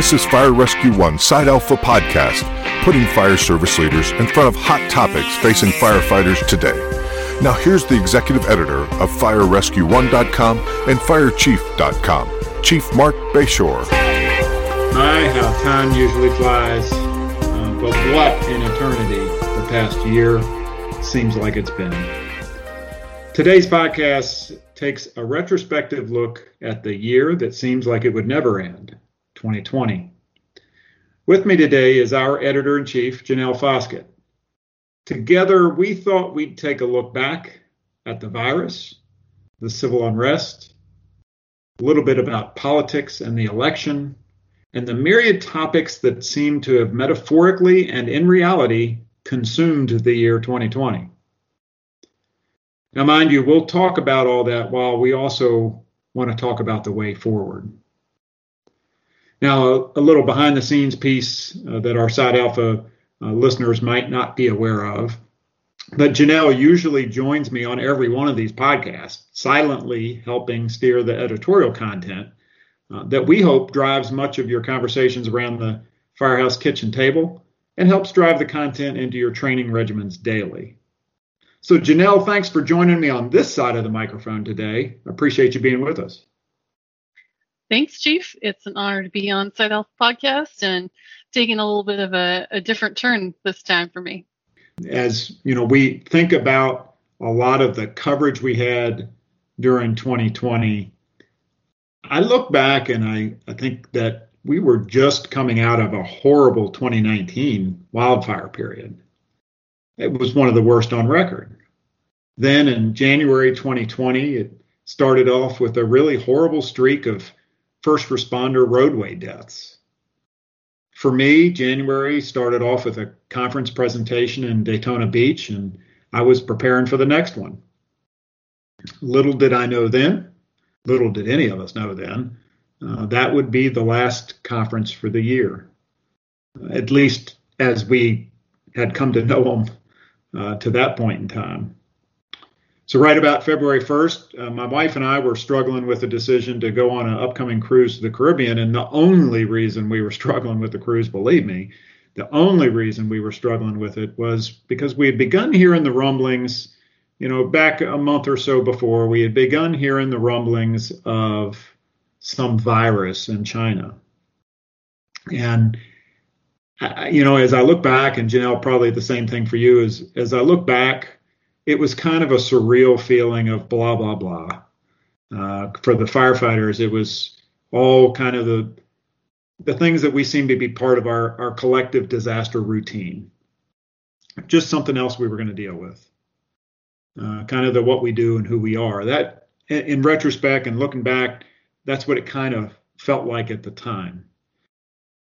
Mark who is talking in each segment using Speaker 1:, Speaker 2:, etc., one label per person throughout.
Speaker 1: This is Fire Rescue One Side Alpha Podcast, putting fire service leaders in front of hot topics facing firefighters today. Now, here's the executive editor of FireRescue1.com and FireChief.com, Chief Marc Bashoor.
Speaker 2: My, how time usually flies, uh, but what an eternity the past year seems like it's been. Today's podcast takes a retrospective look at the year that seems like it would never end, 2020. With me today is our editor in chief, Janelle Foskett. Together, we thought we'd take a look back at the virus, the civil unrest, a little bit about politics and the election, and the myriad topics that seem to have metaphorically and in reality consumed the year 2020. Now, mind you, we'll talk about all that while we also want to talk about the way forward. Now, a, little behind the scenes piece uh, that our Side Alpha uh, listeners might not be aware of. But Janelle usually joins me on every one of these podcasts, silently helping steer the editorial content uh, that we hope drives much of your conversations around the firehouse kitchen table and helps drive the content into your training regimens daily. So, Janelle, thanks for joining me on this side of the microphone today. I appreciate you being with us.
Speaker 3: Thanks, Chief. It's an honor to be on Side Alpha Podcast and taking a little bit of a, a different turn this time for me.
Speaker 2: As you know, we think about a lot of the coverage we had during 2020. I look back and I, I think that we were just coming out of a horrible 2019 wildfire period. It was one of the worst on record. Then in January 2020, it started off with a really horrible streak of first responder roadway deaths. For me, January started off with a conference presentation in Daytona Beach, and I was preparing for the next one. Little did I know then, little did any of us know then, uh, that would be the last conference for the year, at least as we had come to know them uh, to that point in time. So, right about February 1st, uh, my wife and I were struggling with a decision to go on an upcoming cruise to the Caribbean. And the only reason we were struggling with the cruise, believe me, the only reason we were struggling with it was because we had begun hearing the rumblings, you know, back a month or so before, we had begun hearing the rumblings of some virus in China. And you know, as I look back, and Janelle, probably the same thing for you, is as I look back, it was kind of a surreal feeling of blah blah blah. Uh, for the firefighters, it was all kind of the the things that we seem to be part of our our collective disaster routine. Just something else we were going to deal with. Uh, kind of the what we do and who we are. That, in retrospect and looking back, that's what it kind of felt like at the time.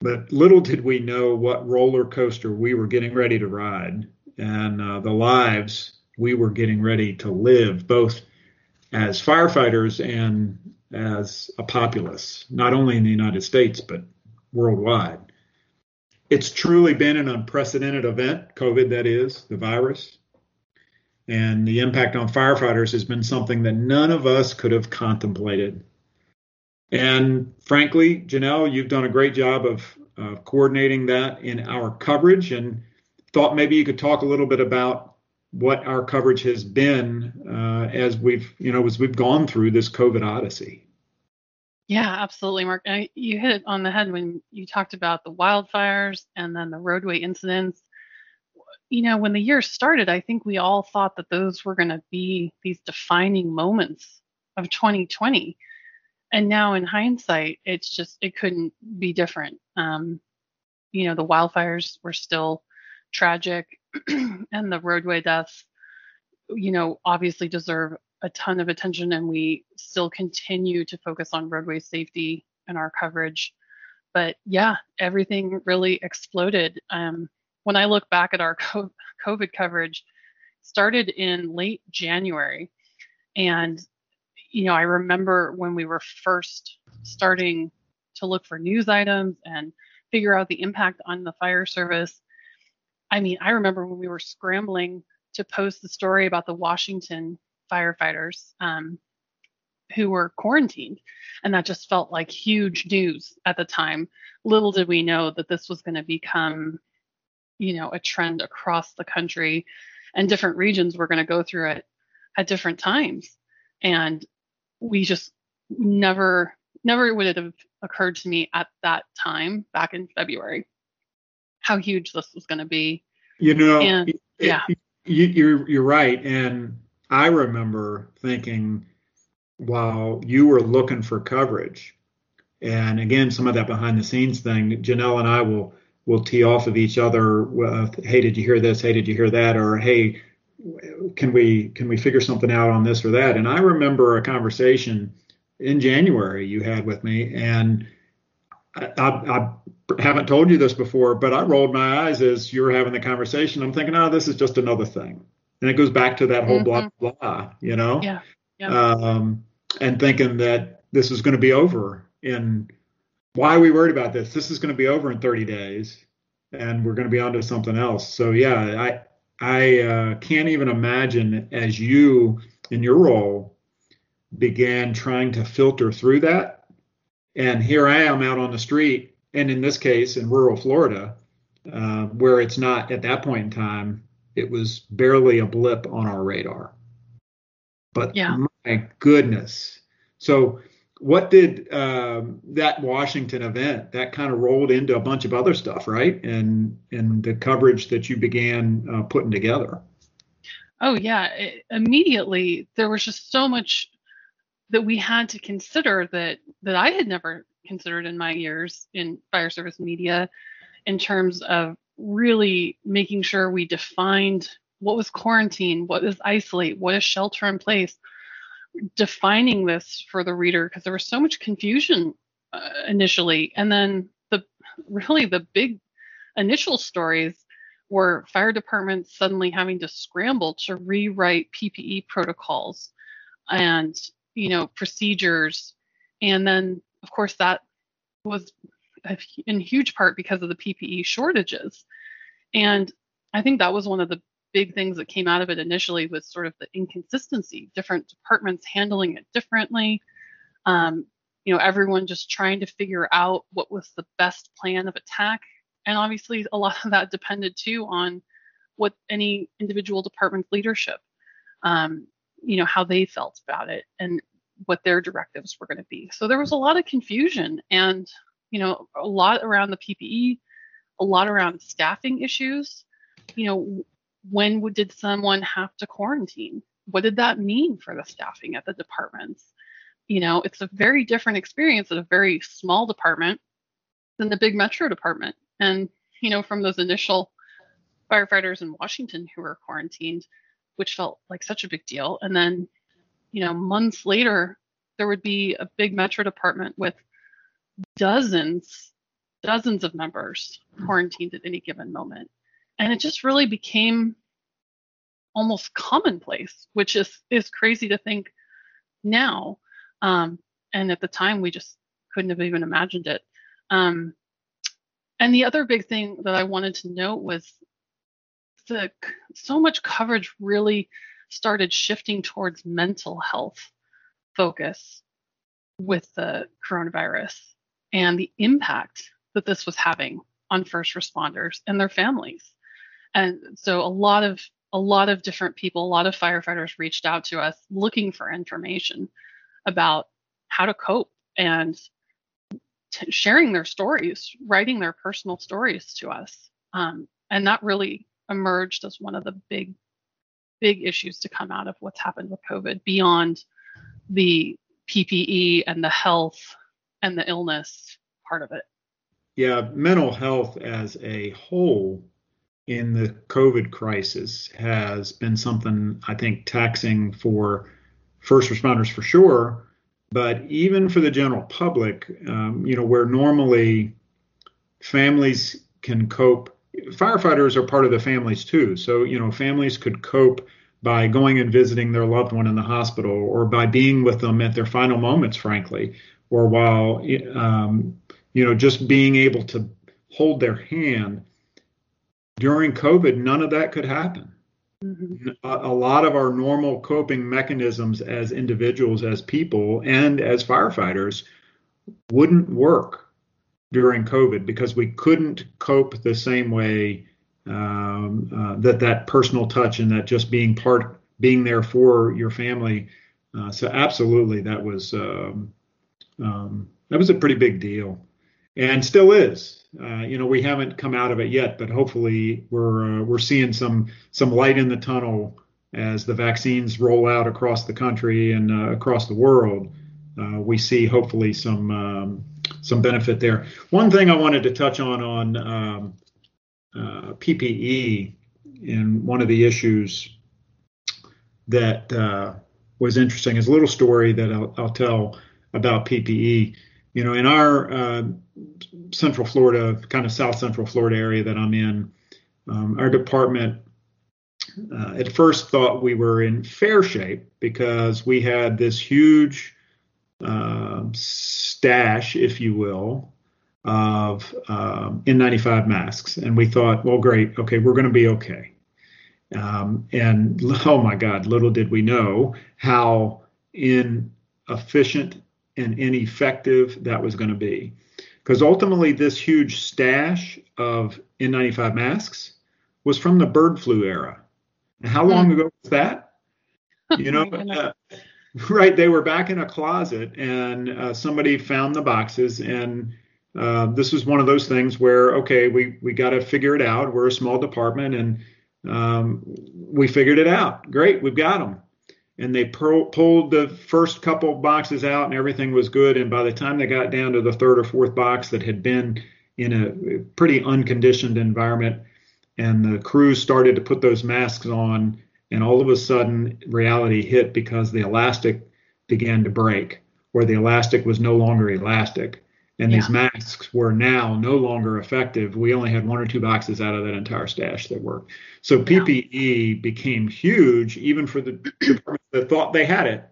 Speaker 2: But little did we know what roller coaster we were getting ready to ride and uh, the lives we were getting ready to live, both as firefighters and as a populace, not only in the United States, but worldwide. It's truly been an unprecedented event, COVID, that is, the virus. And the impact on firefighters has been something that none of us could have contemplated and frankly, Janelle, you've done a great job of uh, coordinating that in our coverage and thought maybe you could talk a little bit about what our coverage has been uh, as we've, you know, as we've gone through this COVID odyssey.
Speaker 3: Yeah, absolutely, Marc. you hit it on the head when you talked about the wildfires and then the roadway incidents. You know, when the year started, I think we all thought that those were going to be these defining moments of 2020 and now in hindsight it's just it couldn't be different um, you know the wildfires were still tragic and the roadway deaths you know obviously deserve a ton of attention and we still continue to focus on roadway safety in our coverage but yeah everything really exploded um, when i look back at our covid coverage started in late january and you know, I remember when we were first starting to look for news items and figure out the impact on the fire service. I mean, I remember when we were scrambling to post the story about the Washington firefighters. Um, who were quarantined. And that just felt like huge news at the time. Little did we know that this was going to become, you know, a trend across the country and different regions were going to go through it at different times. And we just never, never would it have occurred to me at that time back in February how huge this was going to be.
Speaker 2: You know,
Speaker 3: and,
Speaker 2: it,
Speaker 3: yeah,
Speaker 2: you, you're you're right, and I remember thinking while you were looking for coverage, and again, some of that behind the scenes thing, Janelle and I will will tee off of each other. Uh, hey, did you hear this? Hey, did you hear that? Or hey, can we can we figure something out on this or that? And I remember a conversation in January you had with me, and I, I haven't told you this before, but I rolled my eyes as you were having the conversation. I'm thinking, oh, this is just another thing, and it goes back to that whole mm-hmm. blah blah, you know.
Speaker 3: Yeah.
Speaker 2: yeah. Um, and thinking that this is going to be over in why are we worried about this? This is going to be over in 30 days, and we're going to be on to something else. So yeah, I I uh, can't even imagine as you in your role began trying to filter through that, and here I am out on the street, and in this case in rural Florida, uh, where it's not at that point in time, it was barely a blip on our radar. But
Speaker 3: yeah.
Speaker 2: my goodness, so what did um, that Washington event that kind of rolled into a bunch of other stuff, right? And and the coverage that you began uh, putting together.
Speaker 3: Oh yeah, it, immediately there was just so much that we had to consider that that I had never considered in my years in fire service media, in terms of really making sure we defined what was quarantine, what is isolate, what is shelter in place defining this for the reader because there was so much confusion uh, initially. And then the really the big initial stories were fire departments suddenly having to scramble to rewrite PPE protocols and you know procedures. And then of course that was in huge part because of the PPE shortages and I think that was one of the big things that came out of it initially was sort of the inconsistency, different departments handling it differently. Um, you know, everyone just trying to figure out what was the best plan of attack. And obviously, a lot of that depended too on what any individual department's leadership, um, you know, how they felt about it and what their directives were going to be. So there was a lot of confusion and, you know, a lot around the PPE, a lot around staffing issues. You know, when did someone have to quarantine? What did that mean for the staffing at the departments? You know, it's a very different experience at a very small department than the big metro department. And, you know, from those initial firefighters in Washington who were quarantined, which felt like such a big deal. And then, you know, months later, there would be a big metro department with dozens, dozens of members quarantined at any given moment and it just really became almost commonplace, which is is crazy to think now. Um, and at the time, we just couldn't have even imagined it. Um, and the other big thing that I wanted to note was the so much coverage really started shifting towards mental health focus with the coronavirus and the impact that this was having on first responders and their families. And so a lot of a lot of different people, a lot of firefighters reached out to us looking for information about how to cope and t- sharing their stories, writing their personal stories to us. Um, and that really emerged as one of the big, big issues to come out of what's happened with COVID beyond the PPE and the health and the illness part of it.
Speaker 2: Yeah, mental health as a whole in the COVID crisis has been something I think taxing for first responders for sure, but even for the general public, um, you know, where normally families can cope. Firefighters are part of the families too. So, you know, families could cope by going and visiting their loved one in the hospital or by being with them at their final moments, frankly, or while, um, you know, just being able to hold their hand during COVID, none of that could happen. mm-hmm. a, a, lot of our normal coping mechanisms as individuals, as people, and as firefighters wouldn't work during COVID because we couldn't cope the same way um, uh, that that personal touch and that just being part, being there for your family. Uh, so absolutely, that was um, um, that was a pretty big deal, and still is. Uh, you know, we haven't come out of it yet, but hopefully we're uh, we're seeing some some light in the tunnel as the vaccines roll out across the country and uh, across the world. Uh, we see hopefully some um, some benefit there. One thing I wanted to touch on on um, uh, PPE and one of the issues that uh, was interesting is a little story that I'll, I'll, tell about PPE. You know, in our uh, Central Florida, kind of South Central Florida area that I'm in, um, our department uh, at first thought we were in fair shape because we had this huge uh, stash, if you will, of um, N95 masks. And we thought, well, great, okay, we're going to be okay. Um, and oh my God, little did we know how inefficient and ineffective that was going to be. Because ultimately, this huge stash of N95 masks was from the bird flu era. And how long hmm. ago was that? You know, uh, right? They were back in a closet, and uh, somebody found the boxes, and uh, this was one of those things where okay, we we got to figure it out. We're a small department, and um, we figured it out. Great, we've got them. And they pulled the first couple boxes out, and everything was good. And by the time they got down to the third or fourth box that had been in a pretty unconditioned environment, and the crew started to put those masks on, and all of a sudden reality hit because the elastic began to break, or the elastic was no longer elastic and yeah. these masks were now no longer effective. We only had one or two boxes out of that entire stash that worked. So PPE yeah. became huge, even for the departments that thought they had it.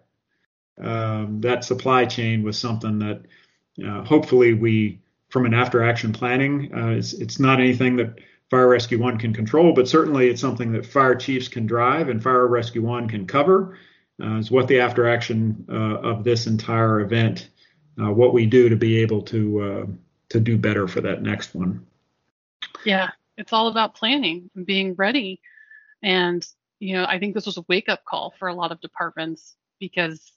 Speaker 2: Um, that supply chain was something that uh, hopefully we, from an after action planning, uh, it's, it's not anything that Fire Rescue One can control, but certainly it's something that fire chiefs can drive and Fire Rescue One can cover. Uh, is what the after action uh, of this entire event uh, what we do to be able to uh, to do better for that next one.
Speaker 3: Yeah, it's all about planning and being ready. And you know, I think this was a wake up call for a lot of departments because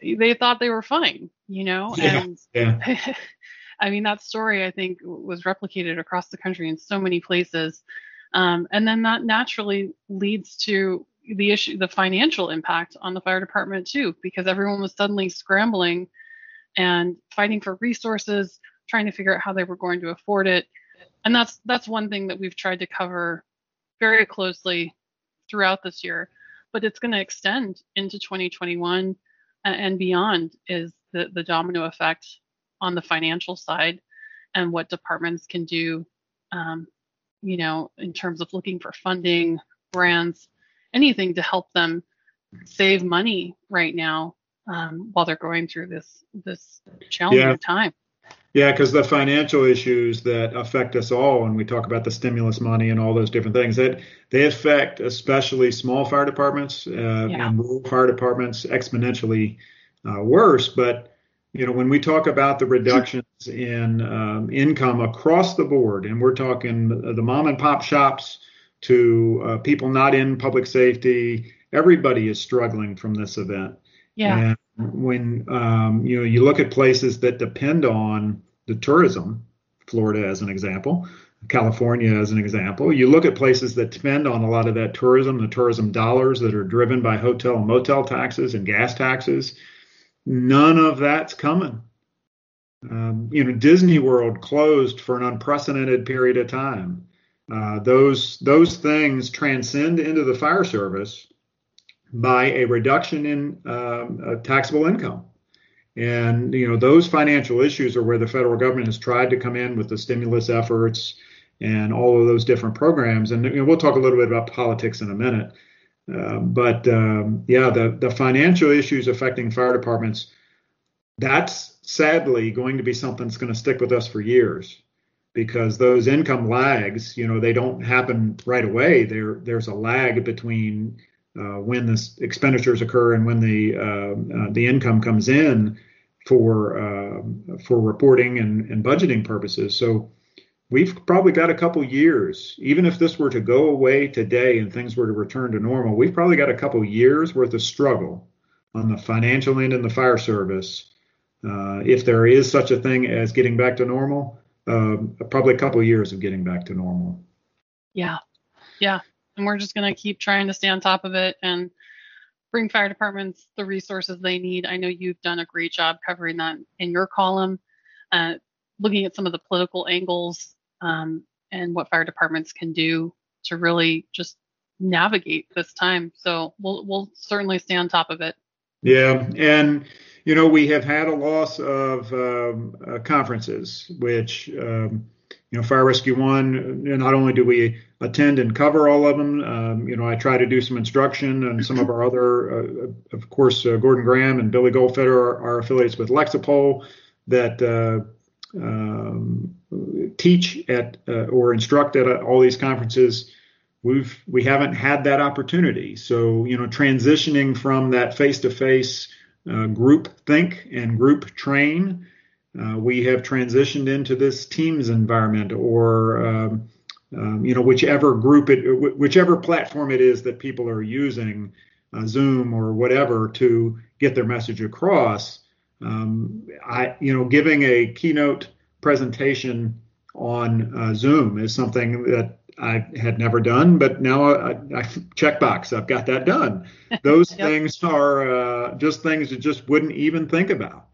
Speaker 3: they thought they were fine, you know,
Speaker 2: yeah,
Speaker 3: and
Speaker 2: yeah.
Speaker 3: I mean that story I think was replicated across the country in so many places. Um, and then that naturally leads to the issue, the financial impact on the fire department too, because everyone was suddenly scrambling and fighting for resources, trying to figure out how they were going to afford it. And that's that's one thing that we've tried to cover very closely throughout this year, but it's going to extend into 2021 and beyond is the, the domino effect on the financial side and what departments can do um, you know in terms of looking for funding grants anything to help them save money right now um, while they're going through this this challenging yeah. time.
Speaker 2: Yeah, because the financial issues that affect us all, when we talk about the stimulus money and all those different things, that they affect especially small fire departments uh, yeah. and rural fire departments exponentially uh, worse. But you know, when we talk about the reductions in um, income across the board, and we're talking the mom and pop shops to uh, people not in public safety, everybody is struggling from this event.
Speaker 3: Yeah.
Speaker 2: And when um, you know you look at places that depend on the tourism, Florida as an example, California as an example, you look at places that depend on a lot of that tourism, the tourism dollars that are driven by hotel and motel taxes and gas taxes. None of that's coming. Um, you know, Disney World closed for an unprecedented period of time. Uh, those those things transcend into the fire service by a reduction in um, uh, taxable income. And you know those financial issues are where the federal government has tried to come in with the stimulus efforts and all of those different programs. And you know, we'll talk a little bit about politics in a minute. Uh, but um, yeah, the the financial issues affecting fire departments, that's sadly going to be something that's going to stick with us for years because those income lags, you know, they don't happen right away. There, there's a lag between uh, when the expenditures occur and when the uh, uh, the income comes in for uh, for reporting and, and budgeting purposes. So we've probably got a couple years. Even if this were to go away today and things were to return to normal, we've probably got a couple years worth of struggle on the financial end and the fire service. Uh, if there is such a thing as getting back to normal, uh, probably a couple years of getting back to normal.
Speaker 3: Yeah, yeah, and we're just going to keep trying to stay on top of it and bring fire departments the resources they need. I know you've done a great job covering that in your column, uh, looking at some of the political angles um, and what fire departments can do to really just navigate this time. So we'll we'll certainly stay on top of it.
Speaker 2: Yeah, and you know we have had a loss of um, uh, conferences, which um, you know Fire Rescue One. Not only do we attend and cover all of them, um, you know I try to do some instruction, and some of our other, uh, of course, uh, Gordon Graham and Billy Goldfeder are, are affiliates with Lexipol that uh, um, teach at uh, or instruct at all these conferences. We've we haven't had that opportunity. So you know transitioning from that face-to-face uh, group think and group train uh, we have transitioned into this teams environment or um, um, you know whichever group it whichever platform it is that people are using uh, zoom or whatever to get their message across. Um, I, you know, giving a keynote presentation on uh, Zoom is something that I had never done, but now I, I checkbox, I've got that done. Those yep. things are uh, just things that just wouldn't even think about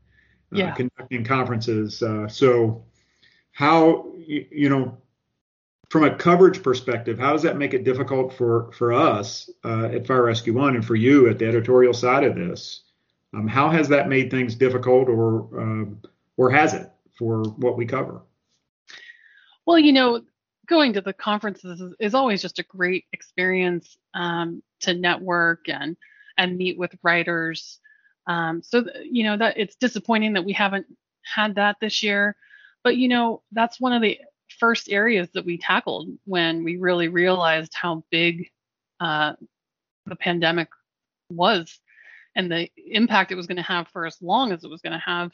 Speaker 2: uh, yeah. conducting conferences. Uh, so, how you, you, know, from a coverage perspective, how does that make it difficult for for us uh, at Fire Rescue One and for you at the editorial side of this? Um, how has that made things difficult, or um, or has it for what we cover?
Speaker 3: Well, you know, going to the conferences is, is always just a great experience um, to network and and meet with writers. Um, so th- you know that it's disappointing that we haven't had that this year, but you know that's one of the first areas that we tackled when we really realized how big uh, the pandemic was and the impact it was going to have for as long as it was going to have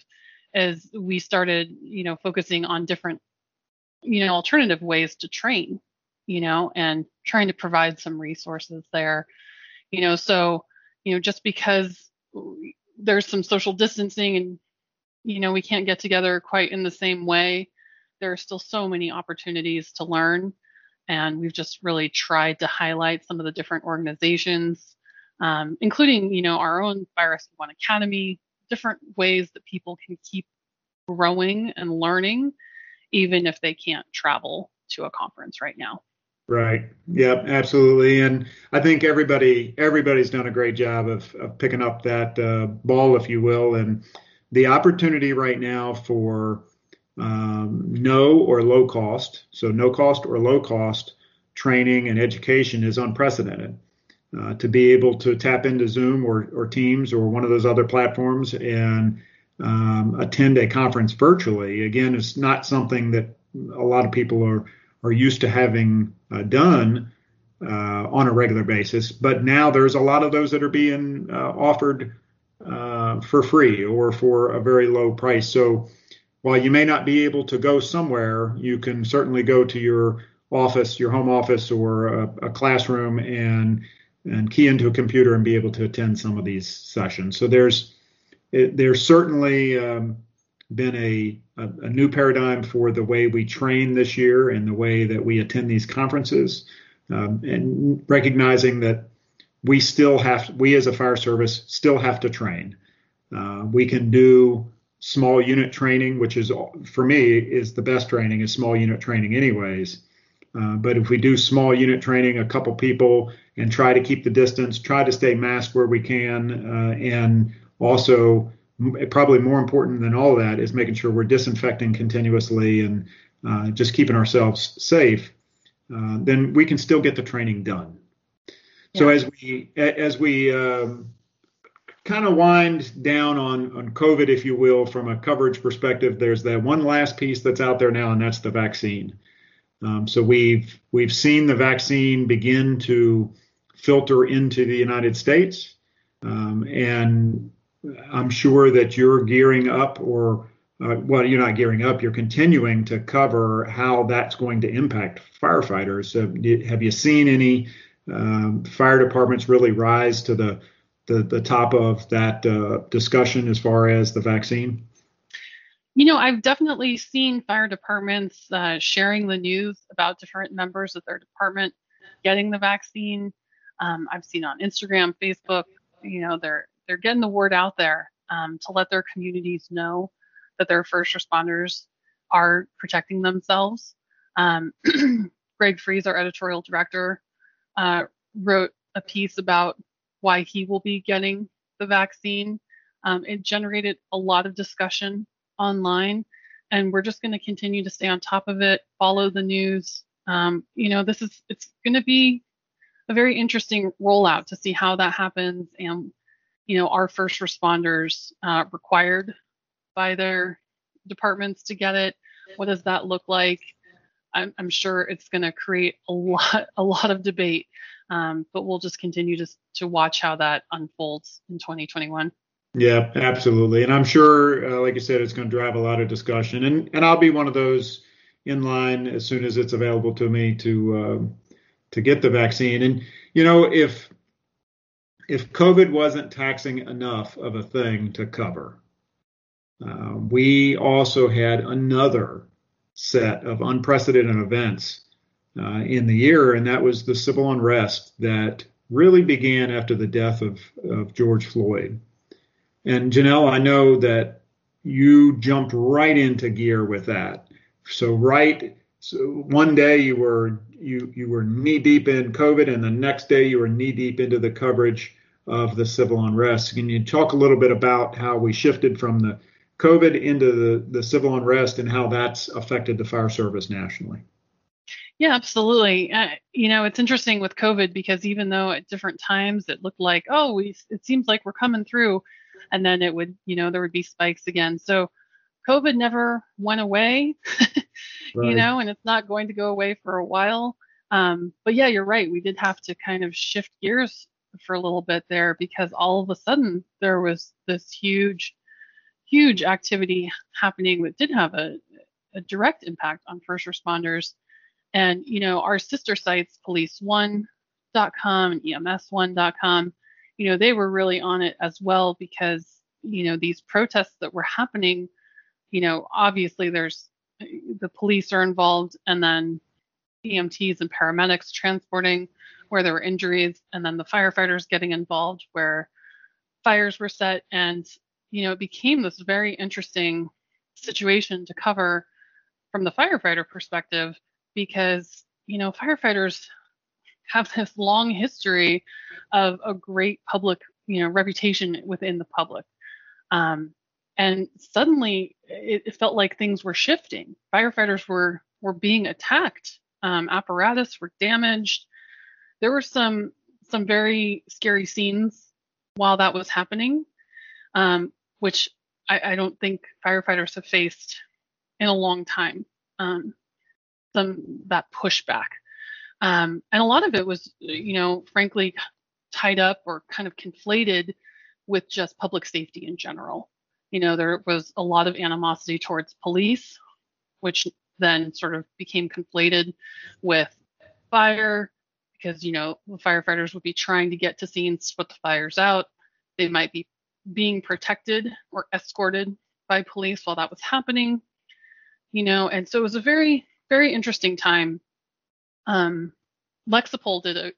Speaker 3: as we started you know focusing on different you know alternative ways to train you know and trying to provide some resources there. You know so you know just because there's some social distancing and you know we can't get together quite in the same way there are still so many opportunities to learn. And we've just really tried to highlight some of the different organizations um, including you know our own Rescue One Academy, different ways that people can keep growing and learning, even if they can't travel to a conference right now.
Speaker 2: Right. Yep. Absolutely. And I think everybody everybody's done a great job of, of picking up that uh, ball, if you will, and the opportunity right now for um, no or low cost, so no cost or low cost training and education is unprecedented uh, to be able to tap into Zoom or, or Teams or one of those other platforms and um, attend a conference virtually. Again, it's not something that a lot of people are are used to having uh, done uh, on a regular basis. But now there's a lot of those that are being uh, offered uh, for free or for a very low price. So while you may not be able to go somewhere, you can certainly go to your office, your home office, or a, a classroom and and key into a computer and be able to attend some of these sessions. So there's it, there's certainly um, been a, a, a, new paradigm for the way we train this year and the way that we attend these conferences, um, and recognizing that we still have we as a fire service still have to train. Uh, we can do small unit training, which is for me is the best training is small unit training anyways. Uh, but if we do small unit training, a couple people, and try to keep the distance, try to stay masked where we can, uh, and also probably more important than all that is making sure we're disinfecting continuously and uh, just keeping ourselves safe. Uh, then we can still get the training done. Yeah. So as we as we um, kind of wind down on on COVID, if you will, from a coverage perspective, there's that one last piece that's out there now, and that's the vaccine. Um, so we've we've seen the vaccine begin to filter into the United States, um, and I'm sure that you're gearing up, or uh, well, you're not gearing up. You're continuing to cover how that's going to impact firefighters. have you seen any um, fire departments really rise to the the, the top of that uh, discussion as far as the vaccine?
Speaker 3: You know, I've definitely seen fire departments uh, sharing the news about different members of their department getting the vaccine. Um, I've seen on Instagram, Facebook. You know, they're they're getting the word out there um, to let their communities know that their first responders are protecting themselves. Um, Greg Friese, our editorial director, uh, wrote a piece about why he will be getting the vaccine. Um, it generated a lot of discussion online, and we're just going to continue to stay on top of it, follow the news. Um, you know, this is it's going to be a very interesting rollout to see how that happens, and you know, our first responders uh, required by their departments to get it. What does that look like? I'm, I'm sure it's going to create a lot a lot of debate um, but we'll just continue to to watch how that unfolds in 2021.
Speaker 2: Yeah, absolutely, and I'm sure, uh, like I said, it's going to drive a lot of discussion, and and I'll be one of those in line as soon as it's available to me to uh, to get the vaccine. And you know, if if COVID wasn't taxing enough of a thing to cover, uh, we also had another set of unprecedented events uh, in the year, and that was the civil unrest that really began after the death of, of George Floyd. And Janelle, I know that you jumped right into gear with that. So right, so one day you were you you were knee deep in COVID, and the next day you were knee deep into the coverage of the civil unrest. Can you talk a little bit about how we shifted from the COVID into the, the civil unrest and how that's affected the fire service nationally?
Speaker 3: Yeah, absolutely. Uh, you know, it's interesting with COVID because even though at different times it looked like, oh, we, it seems like we're coming through, and then it would, you know, there would be spikes again. So COVID never went away, right. you know, and it's not going to go away for a while. Um, but yeah, you're right. We did have to kind of shift gears for a little bit there because all of a sudden there was this huge, huge activity happening that did have a, a direct impact on first responders and, you know, our sister sites, police1.com and ems1.com, you know, they were really on it as well because, you know, these protests that were happening, you know, obviously there's the police are involved and then EMTs and paramedics transporting where there were injuries and then the firefighters getting involved where fires were set. And you know it became this very interesting situation to cover from the firefighter perspective because you know firefighters have this long history of a great public you know reputation within the public. Um, and suddenly it, it, felt like things were shifting firefighters were were being attacked um, apparatus were damaged there were some some very scary scenes while that was happening um, which I, I, don't think firefighters have faced in a long time um, some that pushback. Um, and a lot of it was, you know, frankly, tied up or kind of conflated with just public safety in general. You know, there was a lot of animosity towards police, which then sort of became conflated with fire because, you know, the firefighters would be trying to get to scenes, put the fires out. They might be being protected or escorted by police while that was happening, you know, and so it was a very very interesting time. Um, Lexipol did a,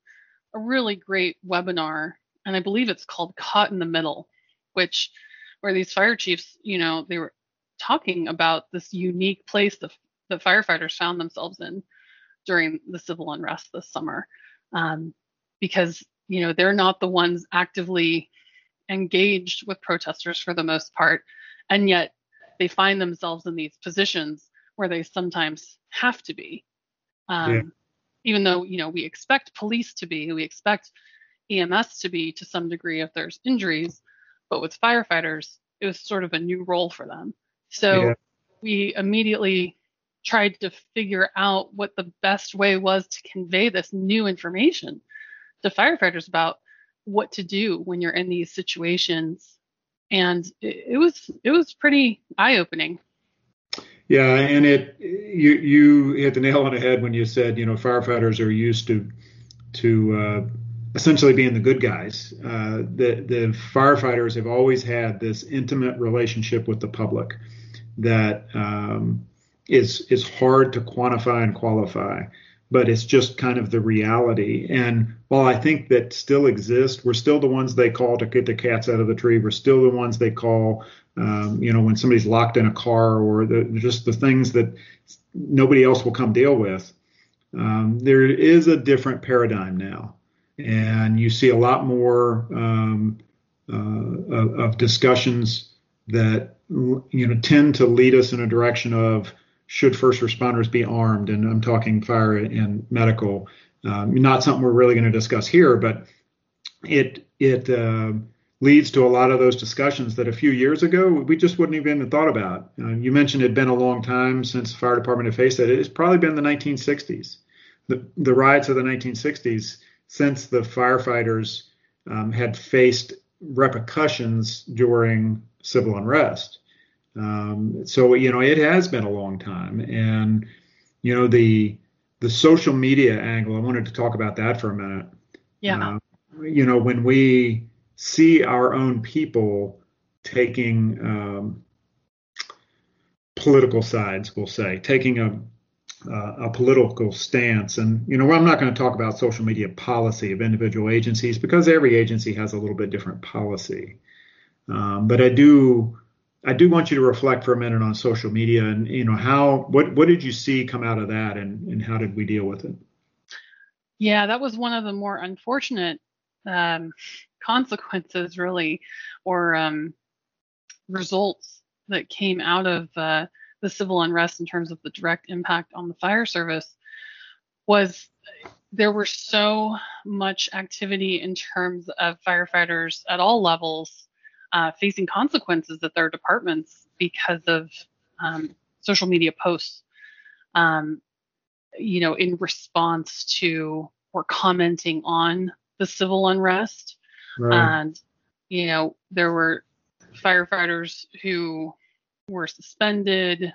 Speaker 3: a really great webinar, and I believe it's called Caught in the Middle, which where these fire chiefs, you know, they were talking about this unique place that, that firefighters found themselves in during the civil unrest this summer, um, because you know they're not the ones actively engaged with protesters for the most part, and yet they find themselves in these positions where they sometimes have to be. Um, yeah. Even though, you know, we expect police to be, we expect EMS to be to some degree if there's injuries, but with firefighters, it was sort of a new role for them. So yeah. we immediately tried to figure out what the best way was to convey this new information to firefighters about what to do when you're in these situations and it, it was it was pretty eye opening
Speaker 2: yeah and it you you hit the nail on the head when you said you know firefighters are used to to uh, essentially being the good guys uh, the the firefighters have always had this intimate relationship with the public that um, is is hard to quantify and qualify, but it's just kind of the reality. And while I think that still exists, we're still the ones they call to get the cats out of the tree. We're still the ones they call, um, you know, when somebody's locked in a car or the, just the things that nobody else will come deal with. Um, there is a different paradigm now, and you see a lot more um, uh, of, discussions that you know tend to lead us in a direction of should first responders be armed? And I'm talking fire and medical. Um, not something we're really going to discuss here, but it it uh, leads to a lot of those discussions that a few years ago we just wouldn't even have thought about. Uh, you mentioned it'd been a long time since the fire department had faced it. It's probably been the 1960s, the the riots of the 1960s, since the firefighters um, had faced repercussions during civil unrest. Um, so you know, it has been a long time, and you know the the social media angle. I wanted to talk about that for a minute.
Speaker 3: Yeah.
Speaker 2: Uh, you know, when we see our own people taking um, political sides, we'll say, taking a uh, a political stance. And, you know, I'm not going to talk about social media policy of individual agencies because every agency has a little bit different policy. Um, but I do I do want you to reflect for a minute on social media and you know how what what did you see come out of that and and how did we deal with it?
Speaker 3: Yeah, that was one of the more unfortunate um, consequences, really, or um, results that came out of uh, the civil unrest in terms of the direct impact on the fire service. Was there were so much activity in terms of firefighters at all levels uh, facing consequences at their departments because of um, social media posts, um, you know, in response to or commenting on the civil unrest. Right. And, you know, there were firefighters who were suspended,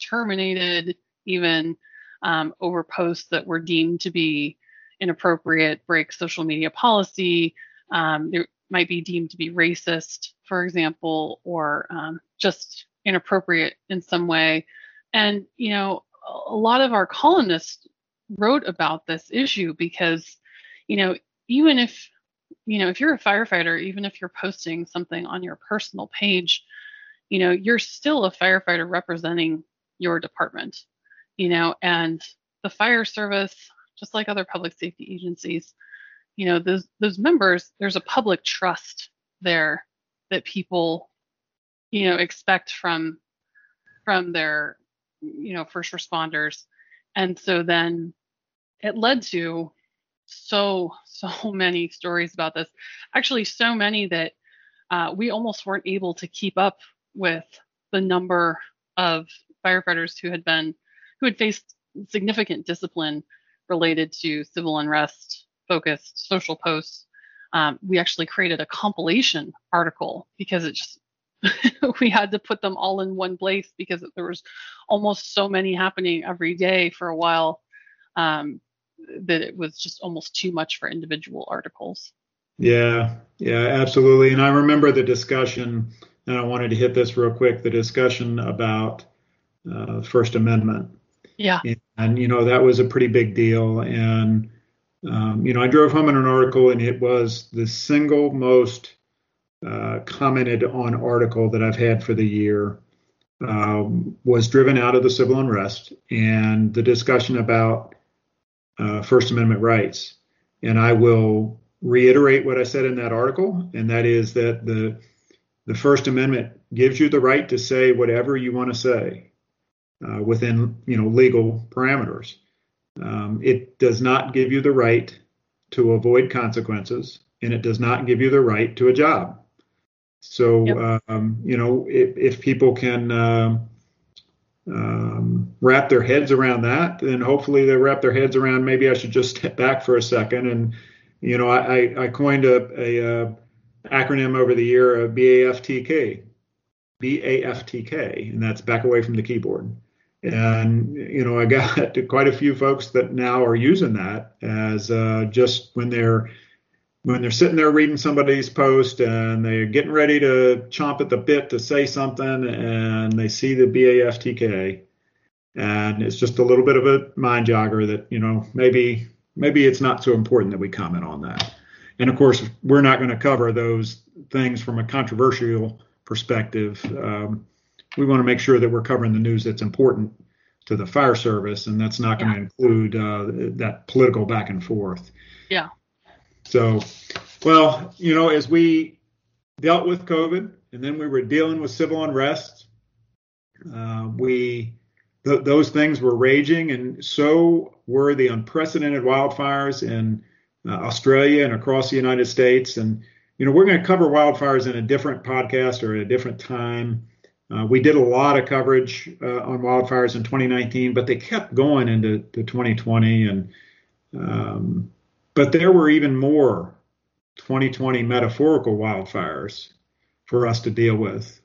Speaker 3: terminated, even um, over posts that were deemed to be inappropriate, break social media policy. Um, there, might be deemed to be racist, for example, or um, just inappropriate in some way. And, you know, a lot of our columnists wrote about this issue because, you know, even if, you know, if you're a firefighter, even if you're posting something on your personal page, you know, you're still a firefighter representing your department, you know, and the fire service, just like other public safety agencies, you know those those members there's a public trust there that people you know expect from from their you know first responders. And so then it led to so so many stories about this. Actually so many that uh, we almost weren't able to keep up with the number of firefighters who had been who had faced significant discipline related to civil unrest focused social posts, um, we actually created a compilation article because it just we had to put them all in one place because there was almost so many happening every day for a while um, that it was just almost too much for individual articles.
Speaker 2: Yeah, yeah, absolutely. And I remember the discussion, and I wanted to hit this real quick the discussion about uh, First Amendment.
Speaker 3: Yeah.
Speaker 2: And, and, you know, that was a pretty big deal. And um, you know, I drove home in an article, and it was the single most uh, commented on article that I've had for the year. Um, was driven out of the civil unrest and the discussion about uh, First Amendment rights. And I will reiterate what I said in that article, and that is that the the First Amendment gives you the right to say whatever you want to say uh, within you know legal parameters. Um, it does not give you the right to avoid consequences, and it does not give you the right to a job. So, yep. um, you know, if, if people can uh, um, wrap their heads around that, then hopefully they wrap their heads around maybe I should just step back for a second. And, you know, I, I coined a, a, a acronym over the year of BAFTK, BAFTK, and that's back away from the keyboard. And you know, I got quite a few folks that now are using that as uh, just when they're when they're sitting there reading somebody's post and they're getting ready to chomp at the bit to say something, and they see the BAFTK, and it's just a little bit of a mind jogger that you know maybe maybe it's not so important that we comment on that. And of course, we're not going to cover those things from a controversial perspective. Um, we want to make sure that we're covering the news that's important to the fire service, and that's not going to include uh, that political back and forth.
Speaker 3: Yeah.
Speaker 2: So, well, you know, as we dealt with COVID, and then we were dealing with civil unrest, uh, we th- those things were raging, and so were the unprecedented wildfires in Australia and across the United States. And you know, we're going to cover wildfires in a different podcast or at a different time. Uh, we did a lot of coverage uh, on wildfires in 2019, but they kept going into 2020. And um, but there were even more 2020 metaphorical wildfires for us to deal with.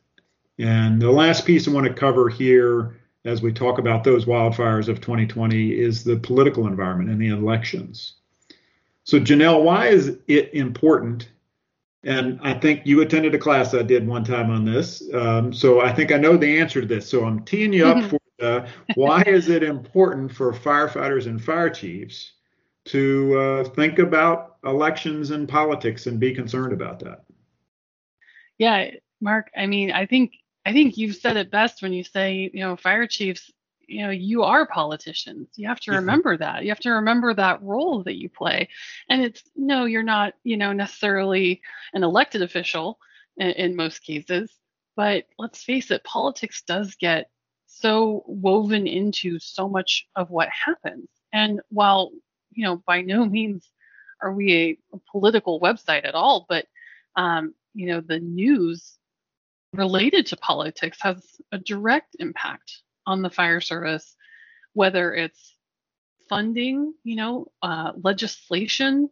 Speaker 2: And the last piece I want to cover here, as we talk about those wildfires of 2020, is the political environment and the elections. So, Janelle, why is it important and I think you attended a class I did one time on this. Um, so I think I know the answer to this. So I'm teeing you up mm-hmm. for uh, why is it important for firefighters and fire chiefs to uh, think about elections and politics and be concerned about that?
Speaker 3: Yeah, Marc. I mean, I think I think you've said it best when you say, you know, fire chiefs you know you are politicians. You have to remember that. You have to remember that role that you play. And it's no you're not you know necessarily an elected official in, in most cases but let's face it politics does get so woven into so much of what happens. And while you know by no means are we a, a political website at all but um, you know the news related to politics has a direct impact on the fire service, whether it's funding, you know, uh, legislation.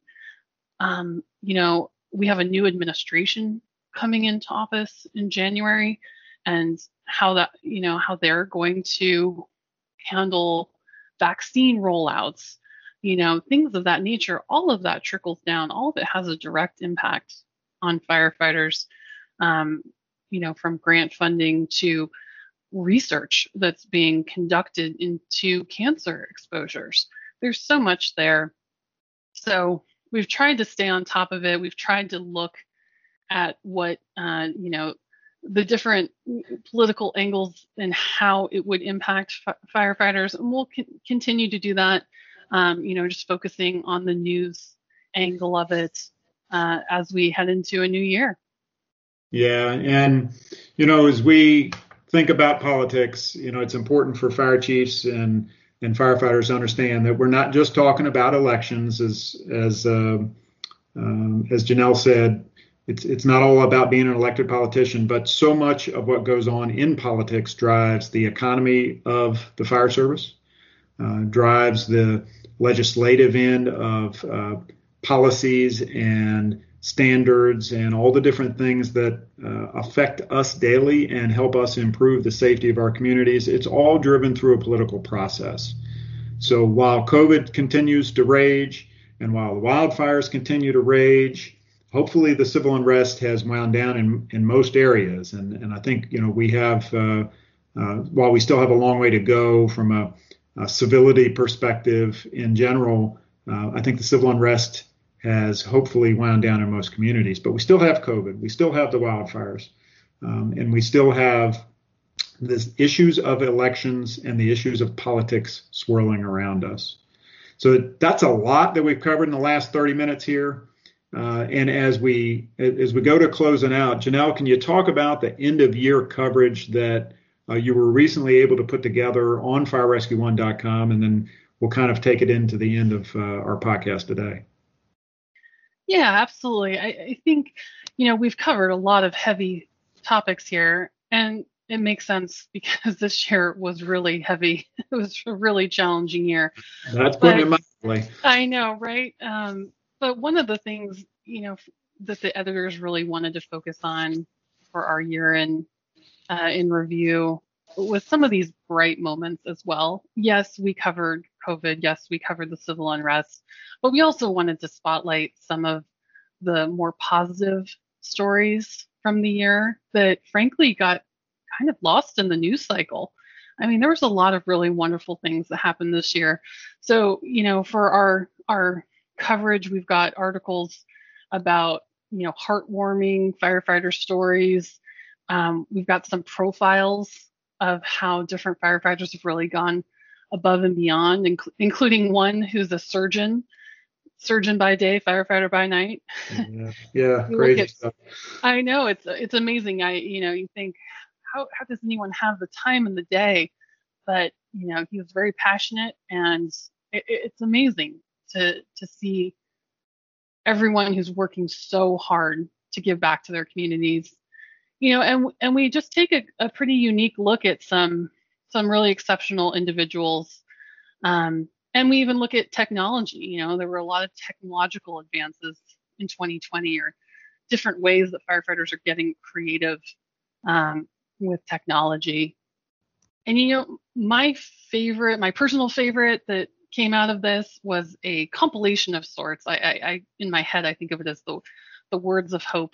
Speaker 3: Um, you know, we have a new administration coming into office in January, and how that, you know, how they're going to handle vaccine rollouts, you know, things of that nature. All of that trickles down. All of it has a direct impact on firefighters. Um, you know, from grant funding to research that's being conducted into cancer exposures. There's so much there. So we've tried to stay on top of it. We've tried to look at what, uh, you know, the different political angles and how it would impact f- firefighters. And we'll continue to do that, um, you know, just focusing on the news angle of it uh, as we head into a new year.
Speaker 2: Yeah. And, you know, as we think about politics, you know, it's important for fire chiefs and and firefighters to understand that we're not just talking about elections, as as uh, um, as Janelle said. It's it's not all about being an elected politician, but so much of what goes on in politics drives the economy of the fire service, uh, drives the legislative end of uh, policies and standards and all the different things that uh, affect us daily and help us improve the safety of our communities. It's all driven through a political process. So while COVID continues to rage and while the wildfires continue to rage, hopefully the civil unrest has wound down in, in most areas. And, and I think, you know, we have, uh, uh, while we still have a long way to go from a, a civility perspective in general, uh, I think the civil unrest has hopefully wound down in most communities. But we still have COVID, we still have the wildfires, um, and we still have the issues of elections and the issues of politics swirling around us. So that's a lot that we've covered in the last 30 minutes here. Uh, and as we as we go to closing out, Janelle, can you talk about the end of year coverage that uh, you were recently able to put together on FireRescue1.com, and then we'll kind of take it into the end of uh, our podcast today.
Speaker 3: Yeah, absolutely. I, I think, you know, we've covered a lot of heavy topics here, and it makes sense because this year was really heavy. It was a really challenging year.
Speaker 2: That's putting it mildly.
Speaker 3: I know, right? Um, but one of the things, you know, that the editors really wanted to focus on for our year in uh, in review was some of these bright moments as well. Yes, we covered COVID. Yes, we covered the civil unrest, but we also wanted to spotlight some of the more positive stories from the year that frankly got kind of lost in the news cycle. I mean, there was a lot of really wonderful things that happened this year. So, you know, for our our coverage, we've got articles about, you know, heartwarming firefighter stories. Um, we've got some profiles of how different firefighters have really gone above and beyond, inc- including one who's a surgeon, surgeon by day, firefighter by night.
Speaker 2: Yeah, yeah crazy at, stuff.
Speaker 3: I know it's it's amazing. I you know you think how, how does anyone have the time in the day? But you know, he was very passionate, and it, it's amazing to to see everyone who's working so hard to give back to their communities. You know, and and we just take a, a pretty unique look at some some really exceptional individuals. Um, and we even look at technology. You know, there were a lot of technological advances in 2020 or different ways that firefighters are getting creative um, with technology. And you know, my favorite, my personal favorite that came out of this was a compilation of sorts. I, I, I in my head, I think of it as the the Words of Hope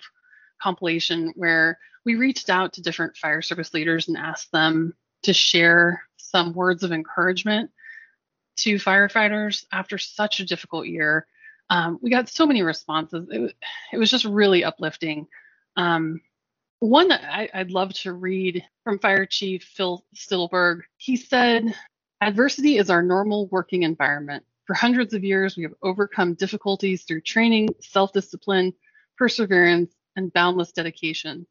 Speaker 3: compilation, where we reached out to different fire service leaders and asked them to share some words of encouragement to firefighters after such a difficult year. Um, we got so many responses. It, it was just really uplifting. Um, one that I, would love to read from Fire Chief Phil Stittleburg. He said, Adversity is our normal working environment. For hundreds of years, we have overcome difficulties through training, self discipline, perseverance, and boundless dedication.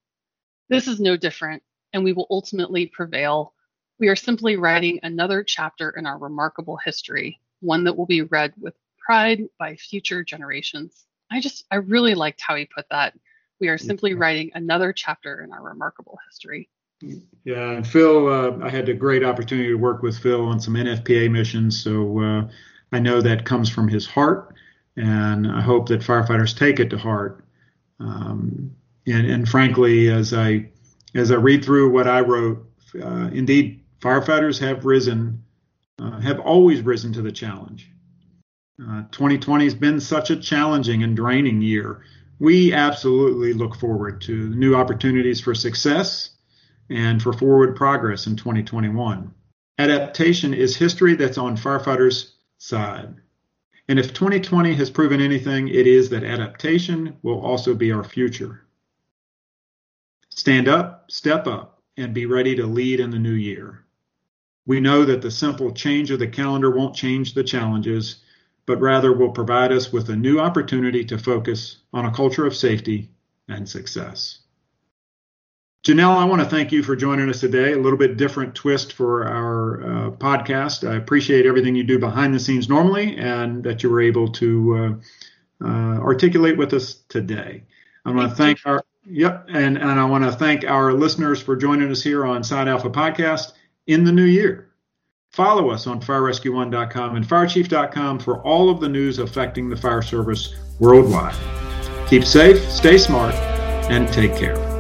Speaker 3: This is no different, and we will ultimately prevail. We are simply writing another chapter in our remarkable history, one that will be read with pride by future generations. I just, I really liked how he put that. We are simply writing another chapter in our remarkable history.
Speaker 2: Yeah, and Phil, uh, I had a great opportunity to work with Phil on some NFPA missions, so uh, I know that comes from his heart, and I hope that firefighters take it to heart. Um, and, and, frankly, as I as I read through what I wrote, uh, indeed, firefighters have risen, uh, have always risen to the challenge. 2020 uh, has been such a challenging and draining year we absolutely look forward to new opportunities for success and for forward progress in 2021. Adaptation is history that's on firefighters' side. And if 2020 has proven anything, it is that adaptation will also be our future. Stand up, step up, and be ready to lead in the new year. We know that the simple change of the calendar won't change the challenges, but rather will provide us with a new opportunity to focus on a culture of safety and success. Janelle, I want to thank you for joining us today. A little bit different twist for our uh, podcast. I appreciate everything you do behind the scenes normally and that you were able to uh, uh, articulate with us today. I want to thank our yep, and, and I want to thank our listeners for joining us here on Side Alpha Podcast in the new year. Follow us on firerescue1.com and firechief.com for all of the news affecting the fire service worldwide. Keep safe, stay smart, and take care.